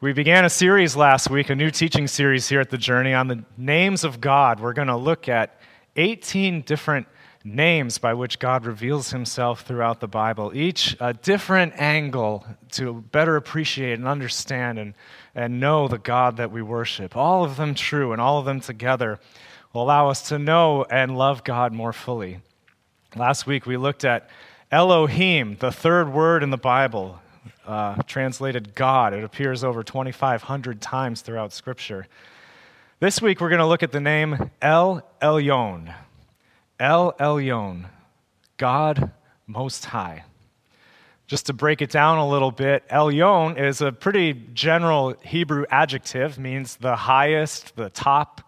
We began a series last week, a new teaching series here at the Journey on the names of God. We're going to look at 18 different names by which God reveals himself throughout the Bible, each a different angle to better appreciate and understand and, and know the God that we worship. All of them true, and all of them together will allow us to know and love God more fully. Last week we looked at Elohim, the third word in the Bible uh, translated God. It appears over 2,500 times throughout Scripture. This week we're going to look at the name El Elyon. El Elyon, God Most High. Just to break it down a little bit, Elyon is a pretty general Hebrew adjective, means the highest, the top,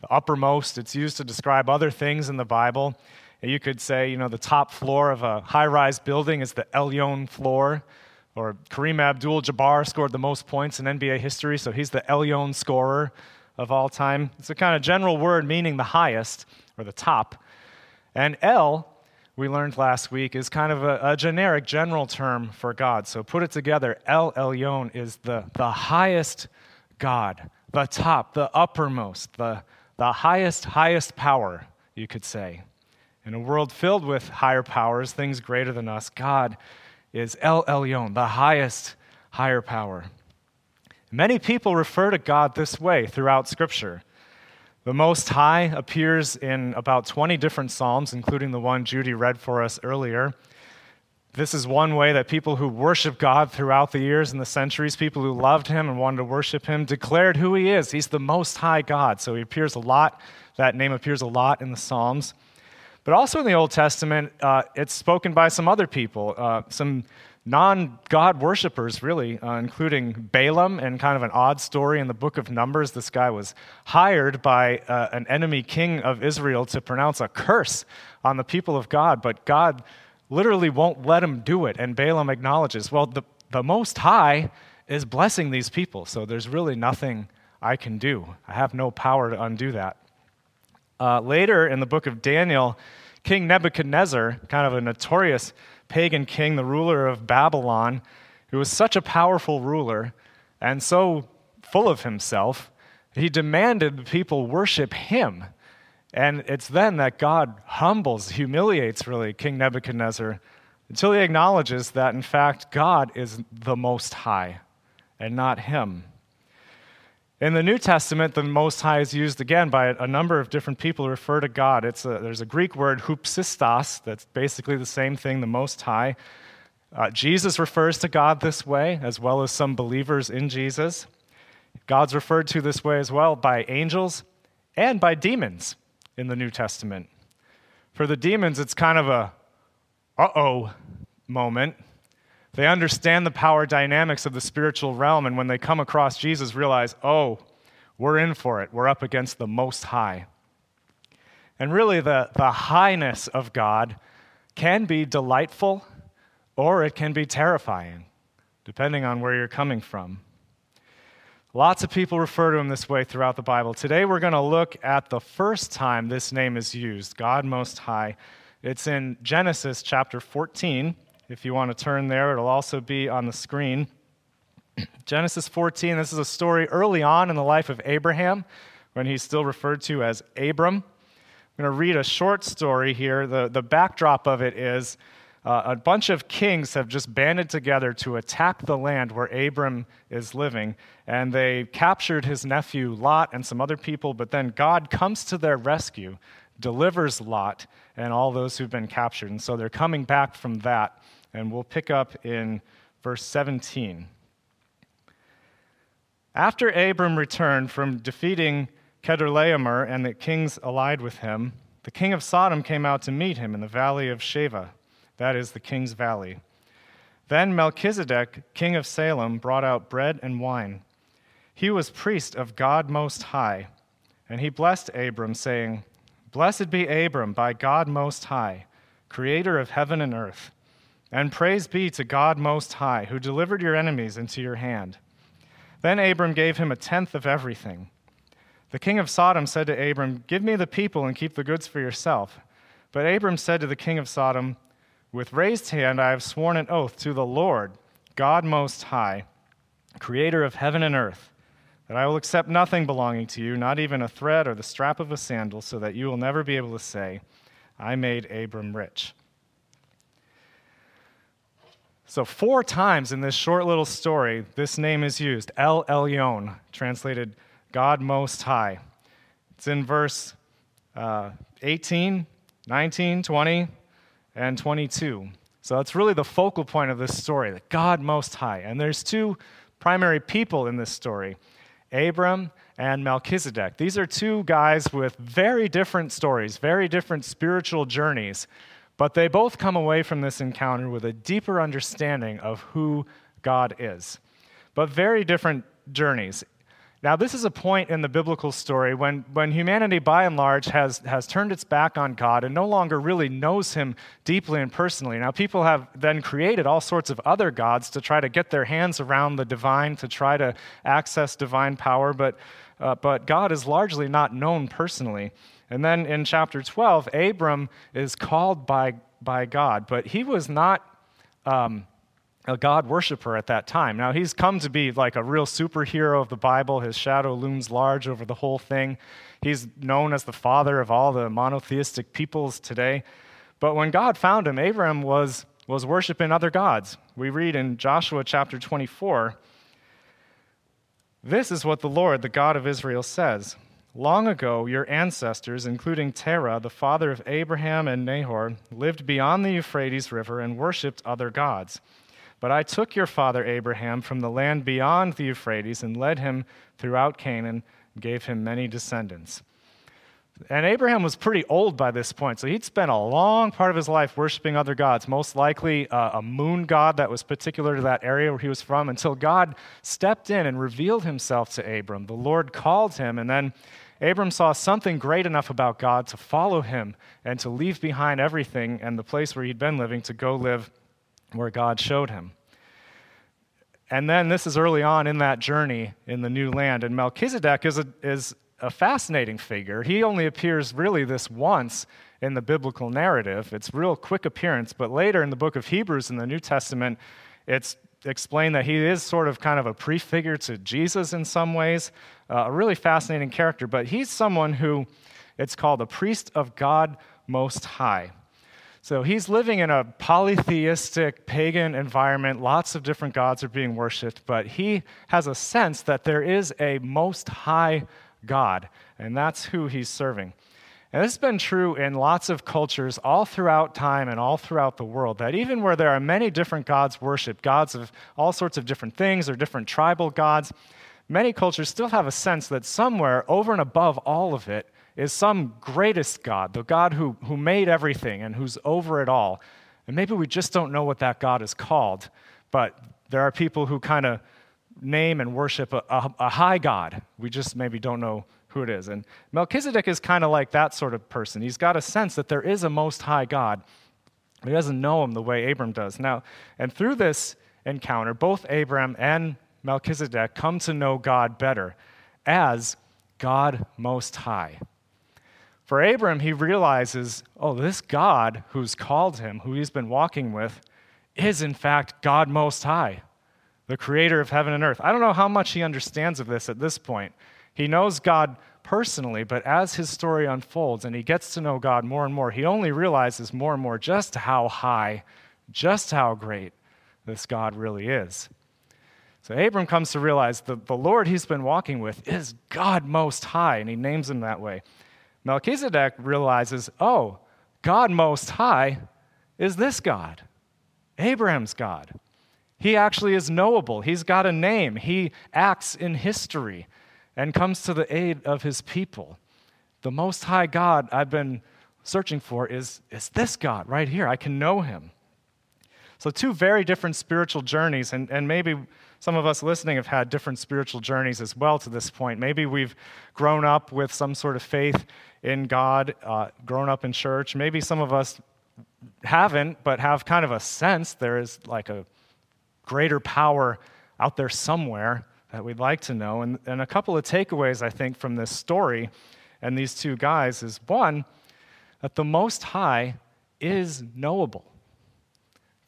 the uppermost. It's used to describe other things in the Bible. You could say, you know, the top floor of a high rise building is the Elyon floor. Or Kareem Abdul Jabbar scored the most points in NBA history, so he's the Elyon scorer of all time. It's a kind of general word meaning the highest or the top. And El, we learned last week, is kind of a, a generic general term for God. So put it together El Elyon is the, the highest God, the top, the uppermost, the, the highest, highest power, you could say. In a world filled with higher powers, things greater than us, God is El Elyon, the highest, higher power. Many people refer to God this way throughout Scripture. The Most High appears in about 20 different Psalms, including the one Judy read for us earlier. This is one way that people who worship God throughout the years and the centuries, people who loved Him and wanted to worship Him, declared who He is. He's the Most High God. So He appears a lot, that name appears a lot in the Psalms. But also in the Old Testament, uh, it's spoken by some other people, uh, some non God worshippers, really, uh, including Balaam, and kind of an odd story in the book of Numbers. This guy was hired by uh, an enemy king of Israel to pronounce a curse on the people of God, but God literally won't let him do it. And Balaam acknowledges, well, the, the Most High is blessing these people, so there's really nothing I can do. I have no power to undo that. Uh, later in the book of Daniel, King Nebuchadnezzar, kind of a notorious pagan king, the ruler of Babylon, who was such a powerful ruler and so full of himself, he demanded the people worship him. And it's then that God humbles, humiliates really King Nebuchadnezzar until he acknowledges that, in fact, God is the Most High and not him. In the New Testament, the Most High is used again by a number of different people who refer to God. A, there's a Greek word, hupsistos, that's basically the same thing, the Most High. Uh, Jesus refers to God this way, as well as some believers in Jesus. God's referred to this way as well by angels and by demons in the New Testament. For the demons, it's kind of a uh oh moment they understand the power dynamics of the spiritual realm, and when they come across Jesus, realize, oh, we're in for it. We're up against the Most High. And really, the, the highness of God can be delightful or it can be terrifying, depending on where you're coming from. Lots of people refer to him this way throughout the Bible. Today, we're going to look at the first time this name is used God Most High. It's in Genesis chapter 14. If you want to turn there, it'll also be on the screen. Genesis 14, this is a story early on in the life of Abraham when he's still referred to as Abram. I'm going to read a short story here. The, the backdrop of it is uh, a bunch of kings have just banded together to attack the land where Abram is living, and they captured his nephew Lot and some other people, but then God comes to their rescue, delivers Lot and all those who've been captured. And so they're coming back from that and we'll pick up in verse 17. After Abram returned from defeating Chedorlaomer and the kings allied with him, the king of Sodom came out to meet him in the valley of Shaveh, that is the king's valley. Then Melchizedek, king of Salem, brought out bread and wine. He was priest of God Most High, and he blessed Abram, saying, Blessed be Abram by God Most High, creator of heaven and earth. And praise be to God Most High, who delivered your enemies into your hand. Then Abram gave him a tenth of everything. The king of Sodom said to Abram, Give me the people and keep the goods for yourself. But Abram said to the king of Sodom, With raised hand I have sworn an oath to the Lord, God Most High, creator of heaven and earth, that I will accept nothing belonging to you, not even a thread or the strap of a sandal, so that you will never be able to say, I made Abram rich. So, four times in this short little story, this name is used El Elyon, translated God Most High. It's in verse uh, 18, 19, 20, and 22. So, that's really the focal point of this story, the God Most High. And there's two primary people in this story Abram and Melchizedek. These are two guys with very different stories, very different spiritual journeys. But they both come away from this encounter with a deeper understanding of who God is. But very different journeys. Now, this is a point in the biblical story when, when humanity, by and large, has, has turned its back on God and no longer really knows Him deeply and personally. Now, people have then created all sorts of other gods to try to get their hands around the divine, to try to access divine power, but, uh, but God is largely not known personally. And then in chapter 12, Abram is called by, by God, but he was not um, a God worshiper at that time. Now, he's come to be like a real superhero of the Bible. His shadow looms large over the whole thing. He's known as the father of all the monotheistic peoples today. But when God found him, Abram was, was worshiping other gods. We read in Joshua chapter 24 This is what the Lord, the God of Israel, says. Long ago, your ancestors, including Terah, the father of Abraham and Nahor, lived beyond the Euphrates River and worshipped other gods. But I took your father Abraham from the land beyond the Euphrates and led him throughout Canaan and gave him many descendants. And Abraham was pretty old by this point, so he'd spent a long part of his life worshiping other gods, most likely uh, a moon god that was particular to that area where he was from, until God stepped in and revealed himself to Abram. The Lord called him, and then Abram saw something great enough about God to follow him and to leave behind everything and the place where he'd been living to go live where God showed him. And then this is early on in that journey in the new land. And Melchizedek is a, is a fascinating figure. He only appears really this once in the biblical narrative. It's real quick appearance, but later in the book of Hebrews in the New Testament, it's explained that he is sort of kind of a prefigure to Jesus in some ways, uh, a really fascinating character. But he's someone who it's called a priest of God Most High. So he's living in a polytheistic pagan environment. Lots of different gods are being worshiped, but he has a sense that there is a most high God, and that's who he's serving. And this has been true in lots of cultures all throughout time and all throughout the world. That even where there are many different gods worshiped, gods of all sorts of different things or different tribal gods, many cultures still have a sense that somewhere over and above all of it is some greatest God, the God who, who made everything and who's over it all. And maybe we just don't know what that God is called, but there are people who kind of name and worship a, a, a, high God. We just maybe don't know who it is. And Melchizedek is kind of like that sort of person. He's got a sense that there is a most high God. But he doesn't know him the way Abram does. Now, and through this encounter, both Abram and Melchizedek come to know God better as God Most High. For Abram, he realizes, oh, this God who's called him, who he's been walking with, is in fact God Most High, the creator of heaven and earth. I don't know how much he understands of this at this point. He knows God personally, but as his story unfolds and he gets to know God more and more, he only realizes more and more just how high, just how great this God really is. So Abram comes to realize that the Lord he's been walking with is God Most High, and he names him that way. Melchizedek realizes, oh, God Most High is this God, Abraham's God. He actually is knowable. He's got a name. He acts in history and comes to the aid of his people. The Most High God I've been searching for is, is this God right here. I can know him. So, two very different spiritual journeys, and, and maybe some of us listening have had different spiritual journeys as well to this point. Maybe we've grown up with some sort of faith in God, uh, grown up in church. Maybe some of us haven't, but have kind of a sense there is like a greater power out there somewhere that we'd like to know. And, and a couple of takeaways, I think, from this story and these two guys is one, that the Most High is knowable.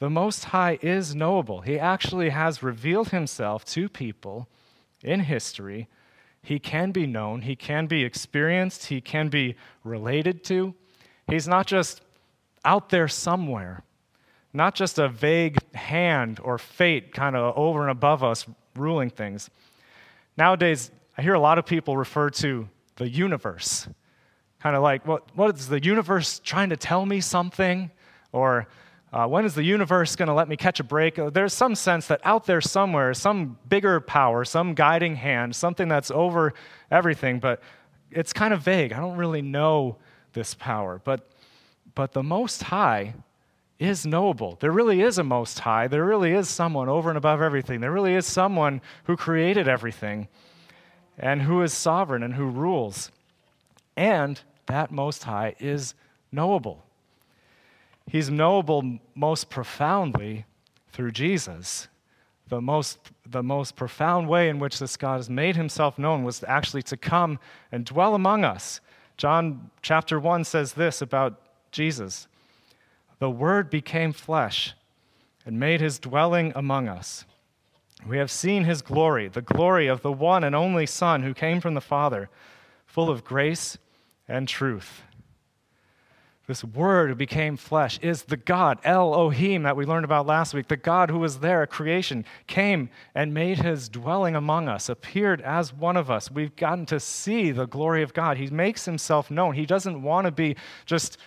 the Most High is knowable. He actually has revealed himself to people in history. He can be known, he can be experienced, he can be related to. He's not just out there somewhere, not just a vague hand or fate kind of over and above us ruling things. Nowadays, I hear a lot of people refer to the universe. Kind of like, what, what is the universe trying to tell me something? Or uh, when is the universe going to let me catch a break? Uh, there's some sense that out there somewhere, some bigger power, some guiding hand, something that's over everything, but it's kind of vague. I don't really know this power. But, but the Most High is knowable. There really is a Most High. There really is someone over and above everything. There really is someone who created everything and who is sovereign and who rules. And that Most High is knowable. He's knowable most profoundly through Jesus. The most, the most profound way in which this God has made himself known was actually to come and dwell among us. John chapter 1 says this about Jesus The Word became flesh and made his dwelling among us. We have seen his glory, the glory of the one and only Son who came from the Father, full of grace and truth. This word who became flesh is the God, Elohim, that we learned about last week. The God who was there at creation came and made his dwelling among us, appeared as one of us. We've gotten to see the glory of God. He makes himself known. He doesn't want to be just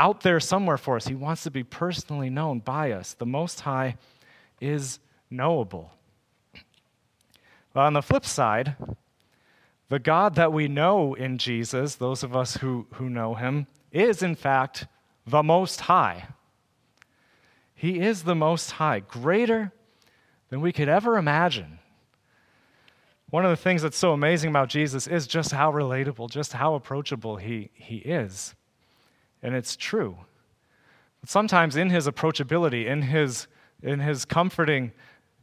out there somewhere for us, he wants to be personally known by us. The Most High is knowable. But on the flip side, the God that we know in Jesus, those of us who, who know him, is in fact the Most High. He is the Most High, greater than we could ever imagine. One of the things that's so amazing about Jesus is just how relatable, just how approachable he, he is. And it's true. But sometimes in his approachability, in his, in his comforting,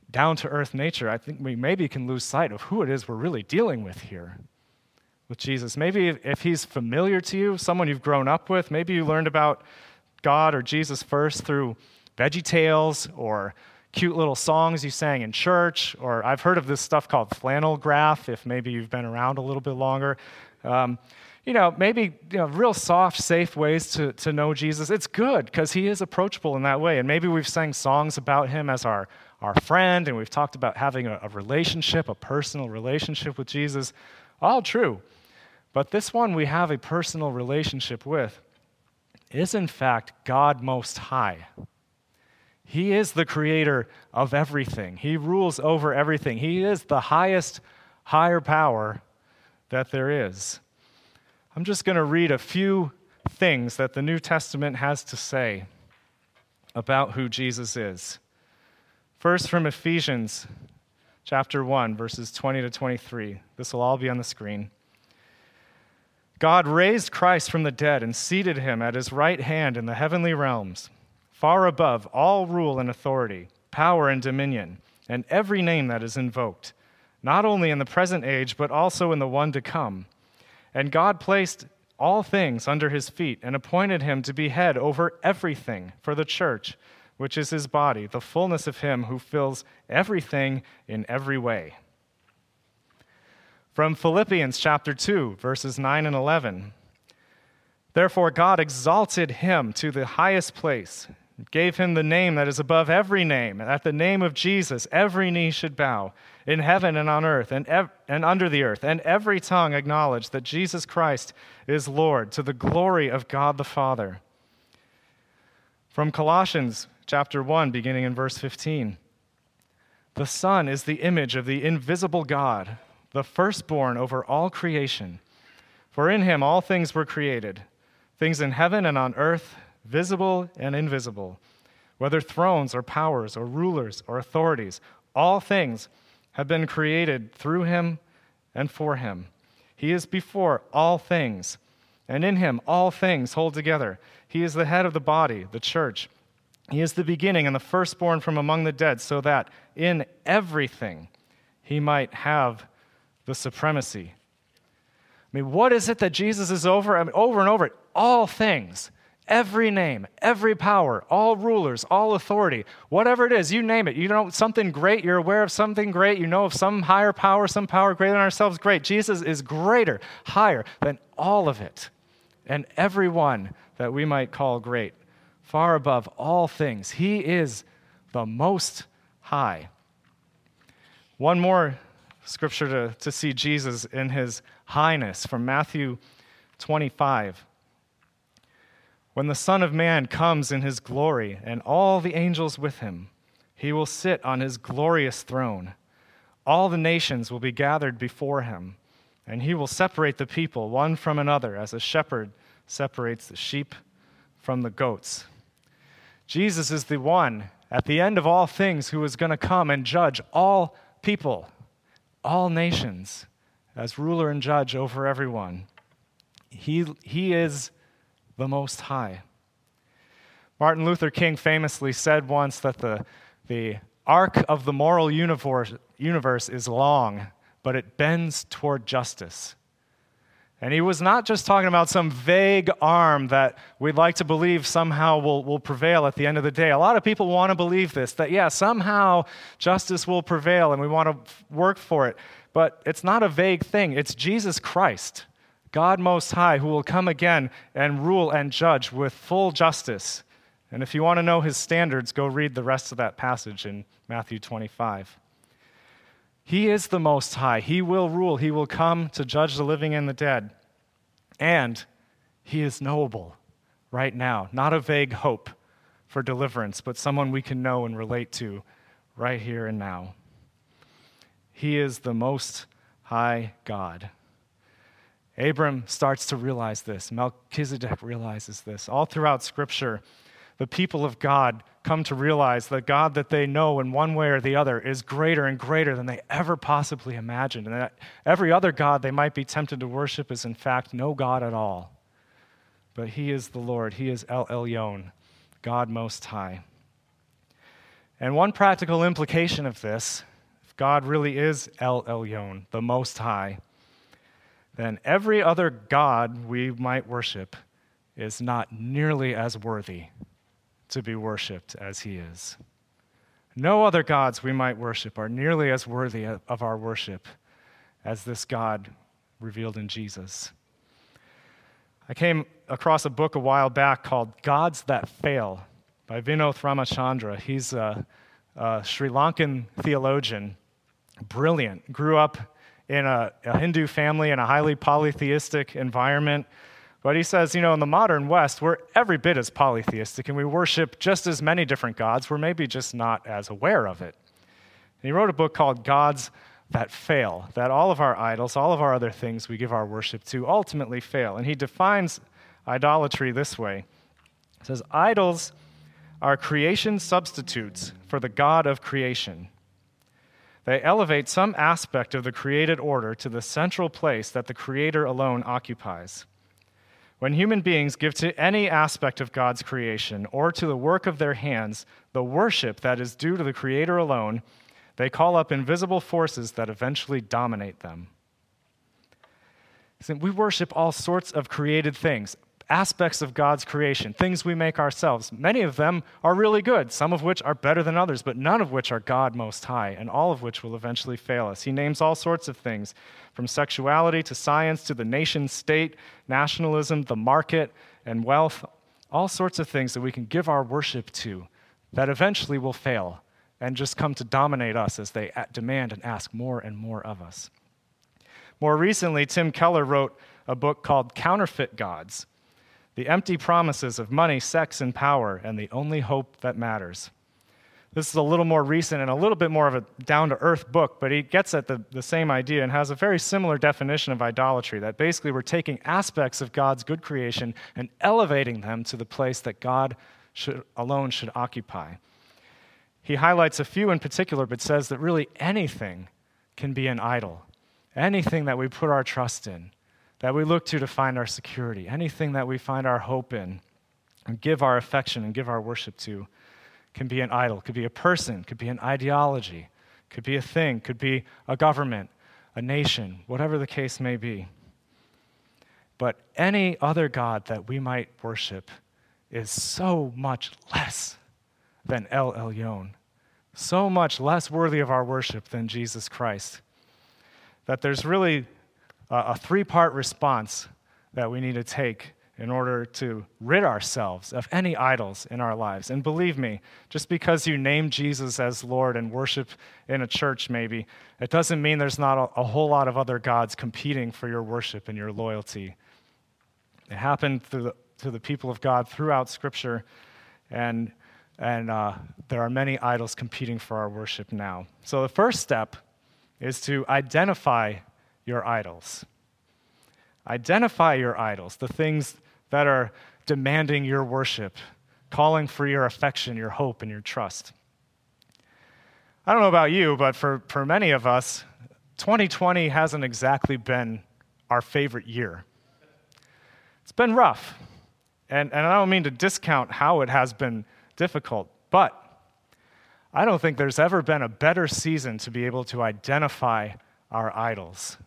down to earth nature, I think we maybe can lose sight of who it is we're really dealing with here with Jesus. Maybe if he's familiar to you, someone you've grown up with, maybe you learned about God or Jesus first through Veggie Tales or cute little songs you sang in church, or I've heard of this stuff called flannel graph, if maybe you've been around a little bit longer. Um, you know, maybe you know, real soft, safe ways to, to know Jesus. It's good because he is approachable in that way. And maybe we've sang songs about him as our, our friend, and we've talked about having a, a relationship, a personal relationship with Jesus. All true. But this one we have a personal relationship with is, in fact, God Most High. He is the creator of everything, He rules over everything. He is the highest, higher power that there is. I'm just going to read a few things that the New Testament has to say about who Jesus is. First, from Ephesians chapter 1, verses 20 to 23. This will all be on the screen. God raised Christ from the dead and seated him at his right hand in the heavenly realms, far above all rule and authority, power and dominion, and every name that is invoked, not only in the present age, but also in the one to come. And God placed all things under his feet and appointed him to be head over everything for the church, which is his body, the fullness of him who fills everything in every way. From Philippians chapter 2, verses 9 and 11. Therefore, God exalted him to the highest place, gave him the name that is above every name. And at the name of Jesus, every knee should bow, in heaven and on earth and, ev- and under the earth, and every tongue acknowledge that Jesus Christ is Lord, to the glory of God the Father. From Colossians chapter 1, beginning in verse 15. The Son is the image of the invisible God the firstborn over all creation. For in him all things were created, things in heaven and on earth, visible and invisible, whether thrones or powers or rulers or authorities, all things have been created through him and for him. He is before all things, and in him all things hold together. He is the head of the body, the church. He is the beginning and the firstborn from among the dead, so that in everything he might have the supremacy. I mean, what is it that Jesus is over? I mean, over and over, all things, every name, every power, all rulers, all authority, whatever it is, you name it. You know something great, you're aware of something great, you know of some higher power, some power greater than ourselves, great. Jesus is greater, higher than all of it and every one that we might call great, far above all things. He is the most high. One more scripture to, to see Jesus in his highness from Matthew 25. When the Son of Man comes in his glory and all the angels with him, he will sit on his glorious throne. All the nations will be gathered before him, and he will separate the people one from another as a shepherd separates the sheep from the goats. Jesus is the one at the end of all things who is going to come and judge all people, all nations, as ruler and judge over everyone. He, he is the Most High. Martin Luther King famously said once that the, the arc of the moral universe, universe is long, but it bends toward justice. And he was not just talking about some vague arm that we'd like to believe somehow will, will prevail at the end of the day. A lot of people want to believe this, that, yeah, somehow justice will prevail and we want to work for it. But it's not a vague thing, it's Jesus Christ God Most High, who will come again and rule and judge with full justice. And if you want to know his standards, go read the rest of that passage in Matthew 25. He is the Most High. He will rule. He will come to judge the living and the dead. And he is knowable right now, not a vague hope for deliverance, but someone we can know and relate to right here and now. He is the Most High God. Abram starts to realize this. Melchizedek realizes this. All throughout Scripture, the people of God come to realize that God that they know in one way or the other is greater and greater than they ever possibly imagined. And that every other God they might be tempted to worship is, in fact, no God at all. But He is the Lord, He is El Elyon, God Most High. And one practical implication of this, if God really is El Elyon, the Most High, then every other God we might worship is not nearly as worthy to be worshiped as he is. No other gods we might worship are nearly as worthy of our worship as this God revealed in Jesus. I came across a book a while back called Gods That Fail by Vinoth Ramachandra. He's a, a Sri Lankan theologian, brilliant, grew up in a, a Hindu family in a highly polytheistic environment. But he says, you know, in the modern West, we're every bit as polytheistic and we worship just as many different gods. We're maybe just not as aware of it. And he wrote a book called Gods That Fail, that all of our idols, all of our other things we give our worship to ultimately fail. And he defines idolatry this way He says, Idols are creation substitutes for the God of creation. They elevate some aspect of the created order to the central place that the Creator alone occupies. When human beings give to any aspect of God's creation or to the work of their hands the worship that is due to the Creator alone, they call up invisible forces that eventually dominate them. We worship all sorts of created things aspects of God's creation, things we make ourselves. Many of them are really good, some of which are better than others, but none of which are God Most High, and all of which will eventually fail us. He names all sorts of things, from sexuality to science to the nation state, nationalism, the market, and wealth, all sorts of things that we can give our worship to that eventually will fail and just come to dominate us as they demand and ask more and more of us. More recently, Tim Keller wrote a book called Counterfeit Gods the empty promises of money, sex, and power, and the only hope that matters. This is a little more recent and a little bit more of a down to earth book, but he gets at the, the same idea and has a very similar definition of idolatry that basically we're taking aspects of God's good creation and elevating them to the place that God should, alone should occupy. He highlights a few in particular, but says that really anything can be an idol. Anything that we put our trust in, that we look to to find our security, anything that we find our hope in and give our affection and give our worship to can be an idol, could be a person, could be an ideology, could be a thing, could be a government, a nation, whatever the case may be. But any other God that we might worship is so much less than El Elyon, so much less worthy of our worship than Jesus Christ, that there's really a, three part response that we need to take in order to rid ourselves of any idols in our lives. And believe me, just because you name Jesus as Lord and worship in a church, maybe, it doesn't mean there's not a, a, whole lot of other gods competing for your worship and your loyalty. It happened to the, to the people of God throughout Scripture, and, and uh, there are many idols competing for our worship now. So the first step is to identify your idols. Identify your idols, the things that are demanding your worship, calling for your affection, your hope, and your trust. I don't know about you, but for, for many of us, 2020 hasn't exactly been our favorite year. It's been rough. And, and I don't mean to discount how it has been difficult, but I don't think there's ever been a better season to be able to identify our idols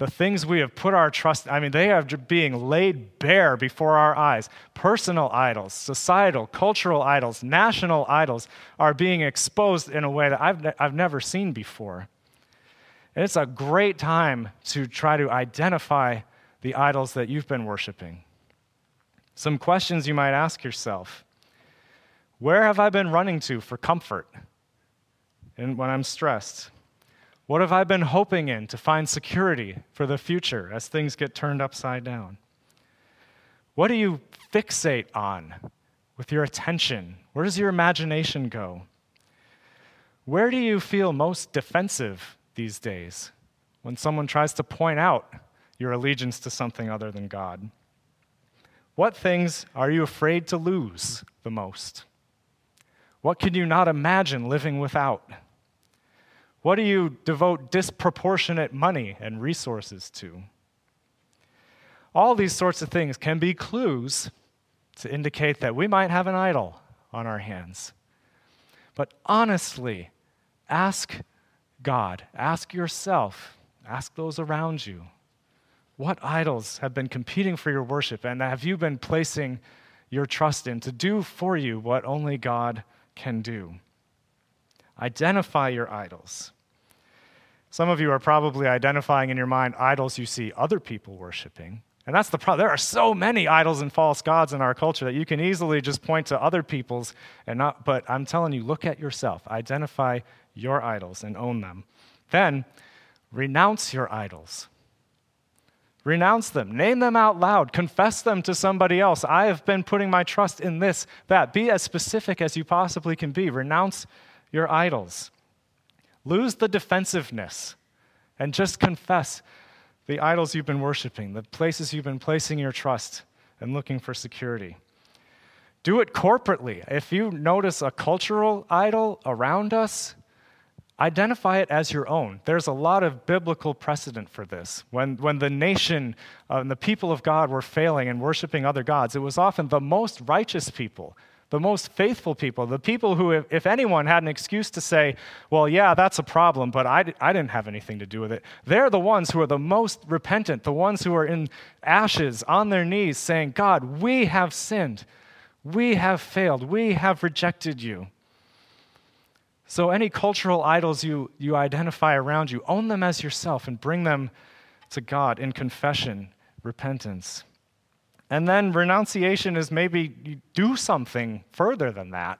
the things we have put our trust i mean they are being laid bare before our eyes. Personal idols societal cultural idols national idols are being exposed in a way that i've, I've never seen before. And it's a great time to try to identify the idols that you've been worshiping. Some questions you might ask yourself. Where have i been running to for comfort? And when i'm stressed what have I been hoping in to find security for the future as things get turned upside down? What do you fixate on with your attention? Where does your imagination go? Where do you feel most defensive these days when someone tries to point out your allegiance to something other than God? What things are you afraid to lose the most? What can you not imagine living without? What do you devote disproportionate money and resources to? All these sorts of things can be clues to indicate that we might have an idol on our hands. But honestly, ask God, ask yourself, ask those around you what idols have been competing for your worship and have you been placing your trust in to do for you what only God can do? Identify your idols. Some of you are probably identifying in your mind idols you see other people worshiping. And that's the problem. There are so many idols and false gods in our culture that you can easily just point to other people's and not, but I'm telling you, look at yourself. Identify your idols and own them. Then renounce your idols. Renounce them. Name them out loud. Confess them to somebody else. I have been putting my trust in this, that. Be as specific as you possibly can be. Renounce your idols. Lose the defensiveness and just confess the idols you've been worshiping, the places you've been placing your trust and looking for security. Do it corporately. If you notice a cultural idol around us, identify it as your own. There's a lot of biblical precedent for this. When, when the nation uh, and the people of God were failing and worshiping other gods, it was often the most righteous people the most faithful people, the people who, if, anyone had an excuse to say, well, yeah, that's a problem, but I, I didn't have anything to do with it, they're the ones who are the most repentant, the ones who are in ashes on their knees saying, God, we have sinned. We have failed. We have rejected you. So, any cultural idols you, you identify around you, own them as yourself and bring them to God in confession, repentance. And then renunciation is maybe you do something further than that.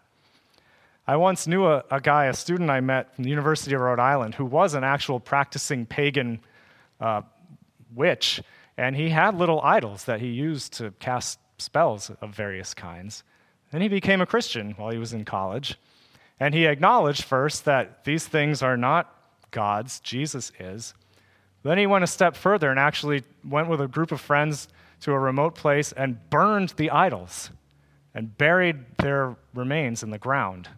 I once knew a, a, guy, a student I met from the University of Rhode Island, who was an actual practicing pagan uh, witch, and he had little idols that he used to cast spells of various kinds. Then he became a Christian while he was in college, and he acknowledged first that these things are not gods, Jesus is. Then he went a step further and actually went with a group of friends to a remote place and burned the idols and buried their remains in the ground.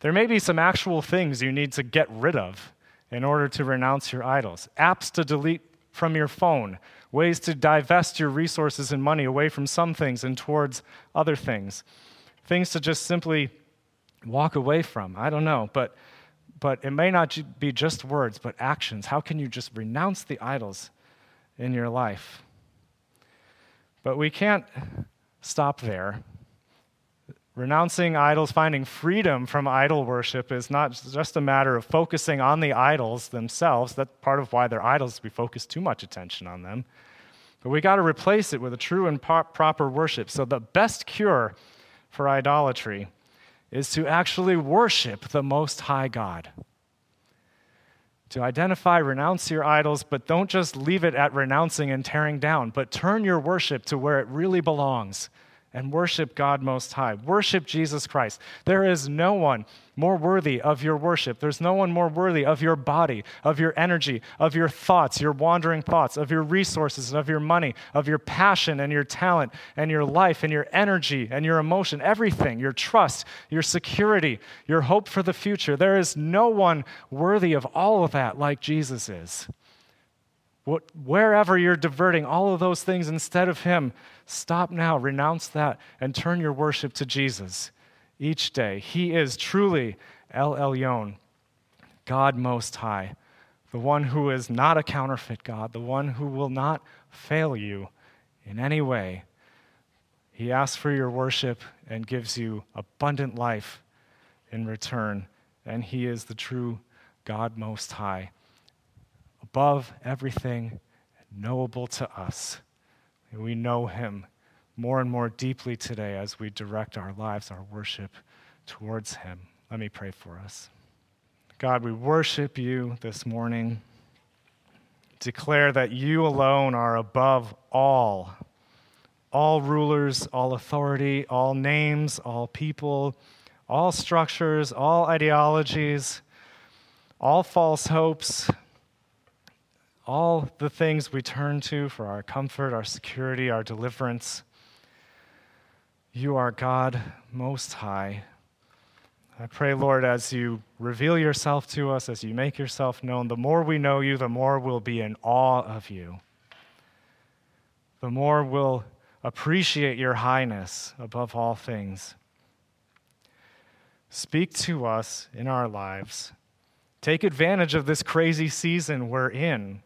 There may be some actual things you need to get rid of in order to renounce your idols apps to delete from your phone, ways to divest your resources and money away from some things and towards other things, things to just simply walk away from. I don't know, but, but it may not be just words, but actions. How can you just renounce the idols in your life? But we can't stop there. Renouncing idols, finding freedom from idol worship is not just a matter of focusing on the idols themselves. That's part of why they're idols. We focus too much attention on them. But we got to replace it with a true and proper worship. So, the best cure for idolatry is to actually worship the Most High God. To identify, renounce your idols, but don't just leave it at renouncing and tearing down, but turn your worship to where it really belongs and worship God Most High. Worship Jesus Christ. There is no one more worthy of your worship. There's no one more worthy of your body, of your energy, of your thoughts, your wandering thoughts, of your resources, and of your money, of your passion and your talent and your life and your energy and your emotion, everything, your trust, your security, your hope for the future. There is no one worthy of all of that like Jesus is. Wherever you're diverting all of those things instead of Him, stop now, renounce that, and turn your worship to Jesus each day. He is truly El Elyon, God Most High, the one who is not a counterfeit God, the one who will not fail you in any way. He asks for your worship and gives you abundant life in return, and He is the true God Most High above everything knowable to us. We know him more and more deeply today as we direct our lives, our worship towards him. Let me pray for us. God, we worship you this morning. Declare that you alone are above all, all rulers, all authority, all names, all people, all structures, all ideologies, all false hopes, all the things we turn to for our comfort, our security, our deliverance. You are God most high. I pray, Lord, as you reveal yourself to us, as you make yourself known, the more we know you, the more we'll be in awe of you. The more we'll appreciate your highness above all things. Speak to us in our lives. Take advantage of this crazy season we're in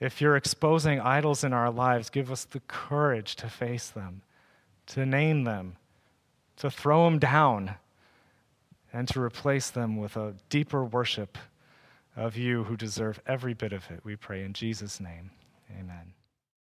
if you're exposing idols in our lives, give us the courage to face them, to name them, to throw them down, and to replace them with a deeper worship of you who deserve every bit of it. We pray in Jesus' name. Amen.